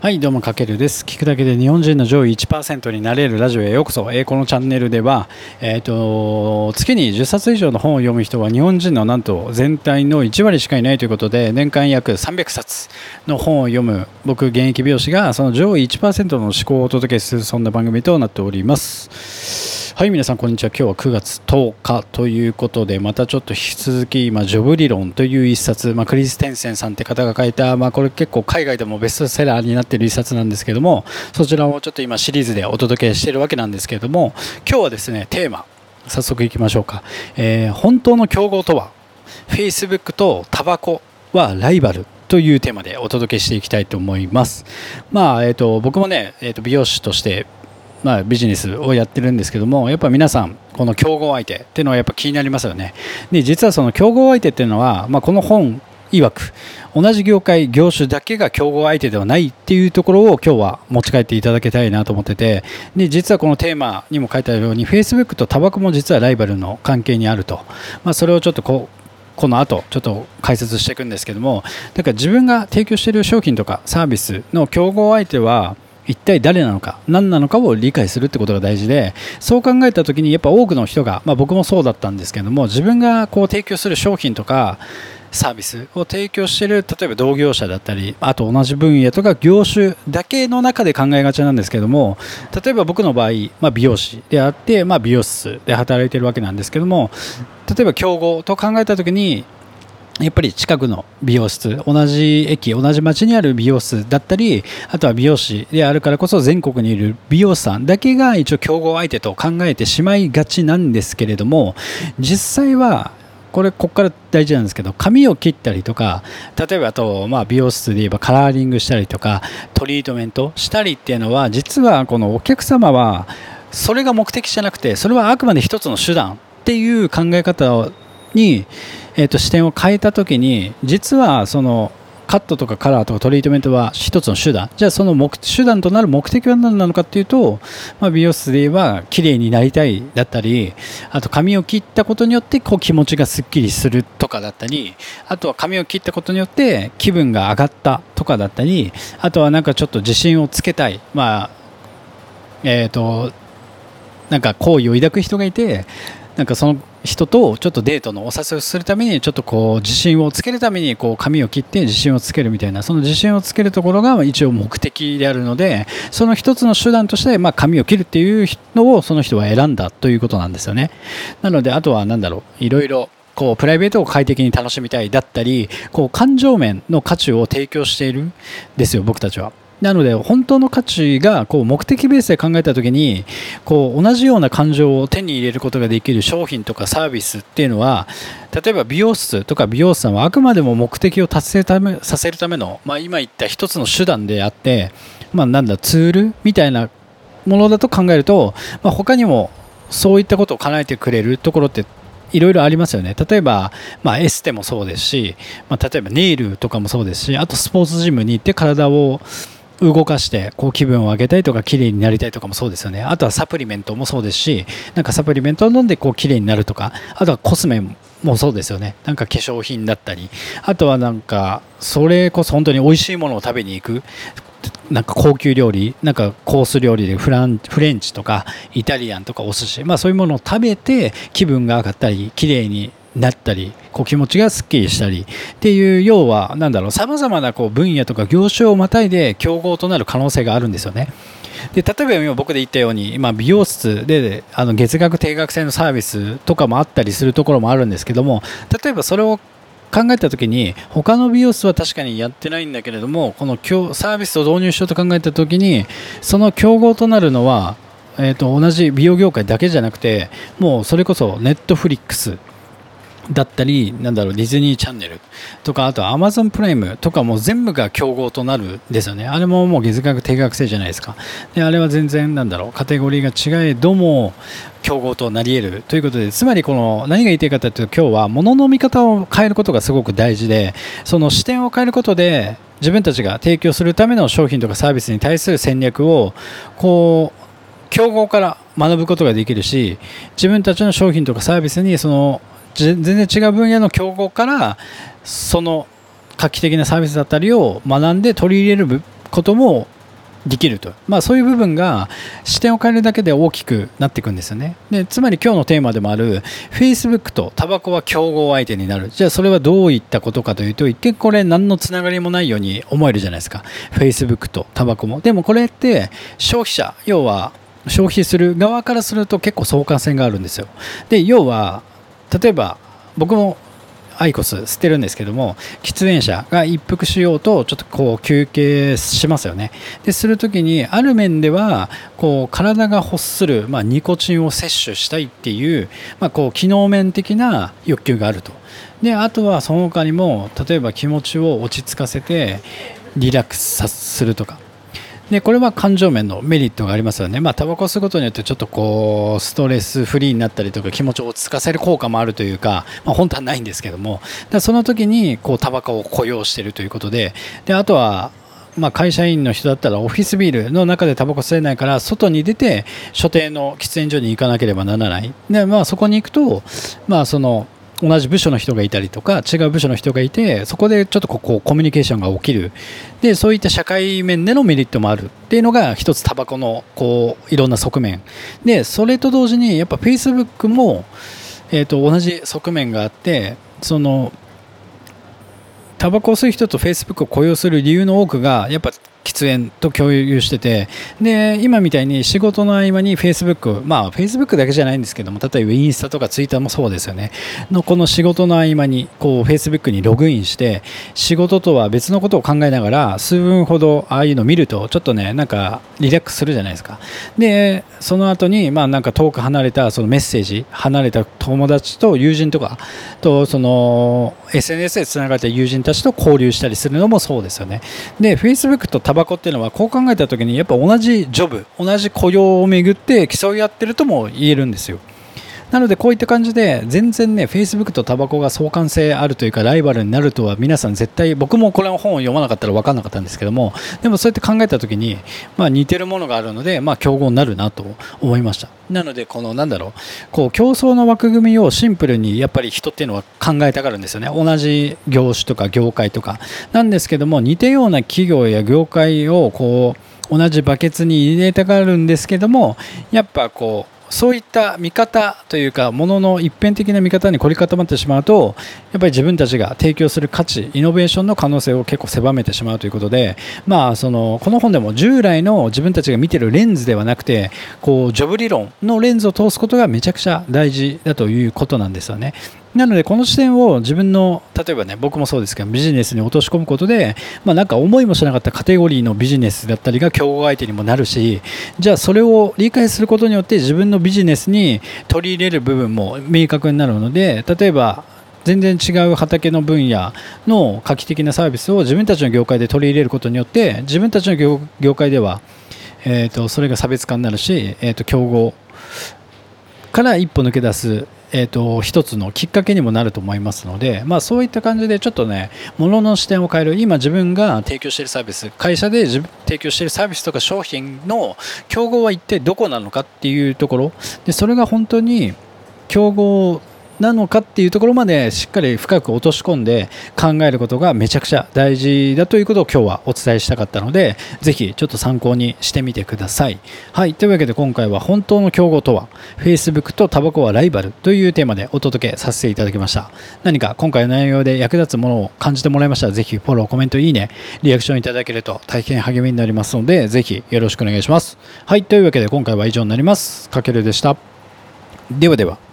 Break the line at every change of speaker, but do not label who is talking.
はいどうもかけるです。聞くだけで日本人の上位1%になれるラジオへようこそ、えー、このチャンネルでは、えーと、月に10冊以上の本を読む人は日本人のなんと全体の1割しかいないということで年間約300冊の本を読む僕現役美容師がその上位1%の思考をお届けするそんな番組となっております。はい皆さんこんにちは今日は9月10日ということでまたちょっと引き続き今ジョブ理論という一冊、まあ、クリス・テンセンさんって方が書いた、まあ、これ結構海外でもベストセラーになっている一冊なんですけどもそちらをちょっと今シリーズでお届けしているわけなんですけれども今日はですねテーマ早速いきましょうか、え、本当の競合とは Facebook とタバコはライバルというテーマでお届けしていきたいと思います。まあえーと、僕もね、えーと美容師としてまあ、ビジネスをやってるんですけどもやっぱ皆さんこの競合相手っていうのはやっぱ気になりますよね。で実はその競合相手っていうのは、まあ、この本曰く同じ業界業種だけが競合相手ではないっていうところを今日は持ち帰っていただきたいなと思ってて。で実はこのテーマにも書いてあるように Facebook とタバコも実はライバルの関係にあると、まあ、それをちょっとこうこの後ちょっと解説していくんですけども。だから自分が提供している商品とかサービスの競合相手は一体誰なのか何なのかを理解するってことが大事でそう考えた時にやっぱ多くの人が、まあ、僕もそうだったんですけども自分がこう提供する商品とかサービスを提供している例えば同業者だったりあと同じ分野とか業種だけの中で考えがちなんですけども例えば僕の場合、まあ、美容師であって、まあ、美容室で働いているわけなんですけども例えば競合と考えた時にやっぱり近くの美容室、同じ駅、同じ町にある美容室だったり、あとは美容師であるからこそ全国にいる美容師さんだけが一応競合相手と考えてしまいがちなんですけれども、実際はこれここから大事なんですけど髪を切ったりとか例えばあと、まあ、美容室で言えばカラーリングしたりとかトリートメントしたりっていうのは実はこのお客様はそれが目的じゃなくてそれはあくまで一つの手段っていう考え方にえーと、視点を変えた時に実はそのカットとかカラーとかトリートメントは一つの手段。じゃあその目手段となる目的は何なのかっていうと、まあ、美容室で言えば綺麗になりたいだったりあと髪を切ったことによってこう気持ちがすっきりするとかだったりあとは髪を切ったことによって気分が上がったとかだったりあとはなんかちょっと自信をつけたい。まあえっ、ー、となんか好意を抱く人がいてなんかその人とちょっとデートのお誘いをするためにちょっとこう自信をつけるためにこう髪を切って自信をつけるみたいなその自信をつけるところが一応目的であるのでその一つの手段としてまあ髪を切るっていうのをその人は選んだということなんですよね。なのであとは何だろういろいろこうプライベートを快適に楽しみたいだったりこう感情面の価値を提供しているんですよ僕たちは。なので本当の価値がこう目的ベースで考えた時にこう同じような感情を手に入れることができる商品とかサービスっていうのは例えば美容室とか美容師さんはあくまでも目的を達成ためさせるための、まあ、今言った一つの手段であって、まあ、なんだツールみたいなものだと考えると、まあ、他にもそういったことを叶えてくれるところっていろいろありますよね。例えば、まあ、エステもそうですし、まあ、例えばネイルとかもそうですし、あとスポーツジムに行って体を動かしてこう気分を上げたいとか綺麗になりたいとかもそうですよね。あとはサプリメントもそうですしなんかサプリメントを飲んでこう綺麗になるとかあとはコスメもそうですよね。なんか化粧品だったりあとはなんかそれこそ本当に美味しいものを食べに行くなんか高級料理なんかコース料理でフランフレンチとかイタリアンとかお寿司まあそういうものを食べて気分が上がったり綺麗になったりこう気持ちがすっきりしたりっていう要はなんだろうさまざまなこう分野とか業種をまたいで競合となる可能性があるんですよね。で例えば今僕で言ったように今美容室であの月額定額制のサービスとかもあったりするところもあるんですけども例えばそれを考えた時に他の美容室は確かにやってないんだけれどもこのサービスを導入しようと考えた時にその競合となるのはえー、と同じ美容業界だけじゃなくてもうそれこそネットフリックスだったり、なんだろう、ディズニーチャンネルとか、あとアマゾンプライムとかも全部が競合となるんですよね。あれももう月額定額制じゃないですか。で、あれは全然、なんだろう、カテゴリーが違えども、競合となり得るということで、つまりこの何が言いたいかというと、今日は物の見方を変えることがすごく大事で、その視点を変えることで、自分たちが提供するための商品とかサービスに対する戦略を、こう、競合から学ぶことができるし自分たちの商品とかサービスにその全然違う分野の競合からその画期的なサービスだったりを学んで取り入れることもできると、まあ、そういう部分が視点を変えるだけで大きくなっていくんですよね。でつまり今日のテーマでもある Facebook とタバコは競合相手になる。じゃあそれはどういったことかというと一見これ何のつながりもないように思えるじゃないですか。Facebook とタバコも。でもこれって消費者要は消費する側からすると結構相関性があるんですよ。で要は例えば僕もアイコス吸ってるんですけども喫煙者が一服しようとちょっとこう休憩しますよね。でする時にある面ではこう体が欲する、まあ、ニコチンを摂取したいっていう,、まあ、こう機能面的な欲求があると。であとはその他にも例えば気持ちを落ち着かせてリラックスするとか。でこれは感情面のメリットがありますよね、まあタバコを吸うことによってちょっとこうストレスフリーになったりとか気持ちを落ち着かせる効果もあるというか、まあ、本当はないんですけども。だその時にこうタバコを雇用しているということで。であとはまあ、会社員の人だったらオフィスビルの中でタバコ吸えないから外に出て所定の喫煙所に行かなければならない。で、まあ、そこに行くと、まあ、その同じ部署の人がいたりとか違う部署の人がいてそこでちょっとここコミュニケーションが起きる。でそういった社会面でのメリットもある。っていうのが一つタバコのこういろんな側面。でそれと同時にやっぱ Facebook も、えー、と同じ側面があってそのタバコを吸う人と Facebook を雇用する理由の多くがやっぱ喫煙と共有しててで今みたいに仕事の合間に Facebook まあ Facebook だけじゃないんですけども例えばインスタとか Twitter もそうですよね。のこの仕事の合間にこう Facebook にログインして仕事とは別のことを考えながら数分ほどああいうのを見るとちょっとねなんかリラックスするじゃないですか。でその後にまあなんか遠く離れたそのメッセージ離れた友達と友人とかとその SNS でつながれた友人たちと交流したりするのもそうですよね。で Facebook とタバコっていうのはこう考えた時にやっぱ同じジョブ同じ雇用をめぐって競い合ってるとも言えるんですよ。なのでこういった感じで全然ね Facebook とタバコが相関性あるというかライバルになるとは皆さん絶対僕もこれの本を読まなかったら分かんなかったんですけどもでもそうやって考えた時にまあ似てるものがあるのでまあ競合になるなと思いました。なのでこのなんだろうこう競争の枠組みをシンプルにやっぱり人っていうのは考えたがるんですよね。同じ業種とか業界とか。なんですけども似たような企業や業界をこう同じバケツに入れたがるんですけどもやっぱこうそういった見方というかものの一辺的な見方に凝り固まってしまうとやっぱり自分たちが提供する価値イノベーションの可能性を結構狭めてしまうということで、まあ、そのこの本でも従来の自分たちが見てるレンズではなくてこうジョブ理論のレンズを通すことがめちゃくちゃ大事だということなんですよね。なのでこの視点を自分の例えばね僕もそうですけどビジネスに落とし込むことで、まあ、なんか思いもしなかったカテゴリーのビジネスだったりが競合相手にもなるしじゃあそれを理解することによって自分のビジネスに取り入れる部分も明確になるので例えば全然違う畑の分野の画期的なサービスを自分たちの業界で取り入れることによって自分たちの業界では、えーと、それが差別化になるし、えーと競合から一歩抜け出すえーと、一つのきっかけにもなると思いますので、まあ、そういった感じでちょっとねものの視点を変える今自分が提供しているサービス会社で提供しているサービスとか商品の競合は一体どこなのかっていうところ。でそれが本当に競合なのかっていうところまでしっかり深く落とし込んで考えることがめちゃくちゃ大事だということを今日はお伝えしたかったのでぜひちょっと参考にしてみてください。はいというわけで今回は本当の競合とは Facebook とタバコはライバルというテーマでお届けさせていただきました何か今回の内容で役立つものを感じてもらいましたらぜひフォローコメントいいねリアクションいただけると大変励みになりますのでぜひよろしくお願いします。はいというわけで今回は以上になります。かけるでした。ではでは。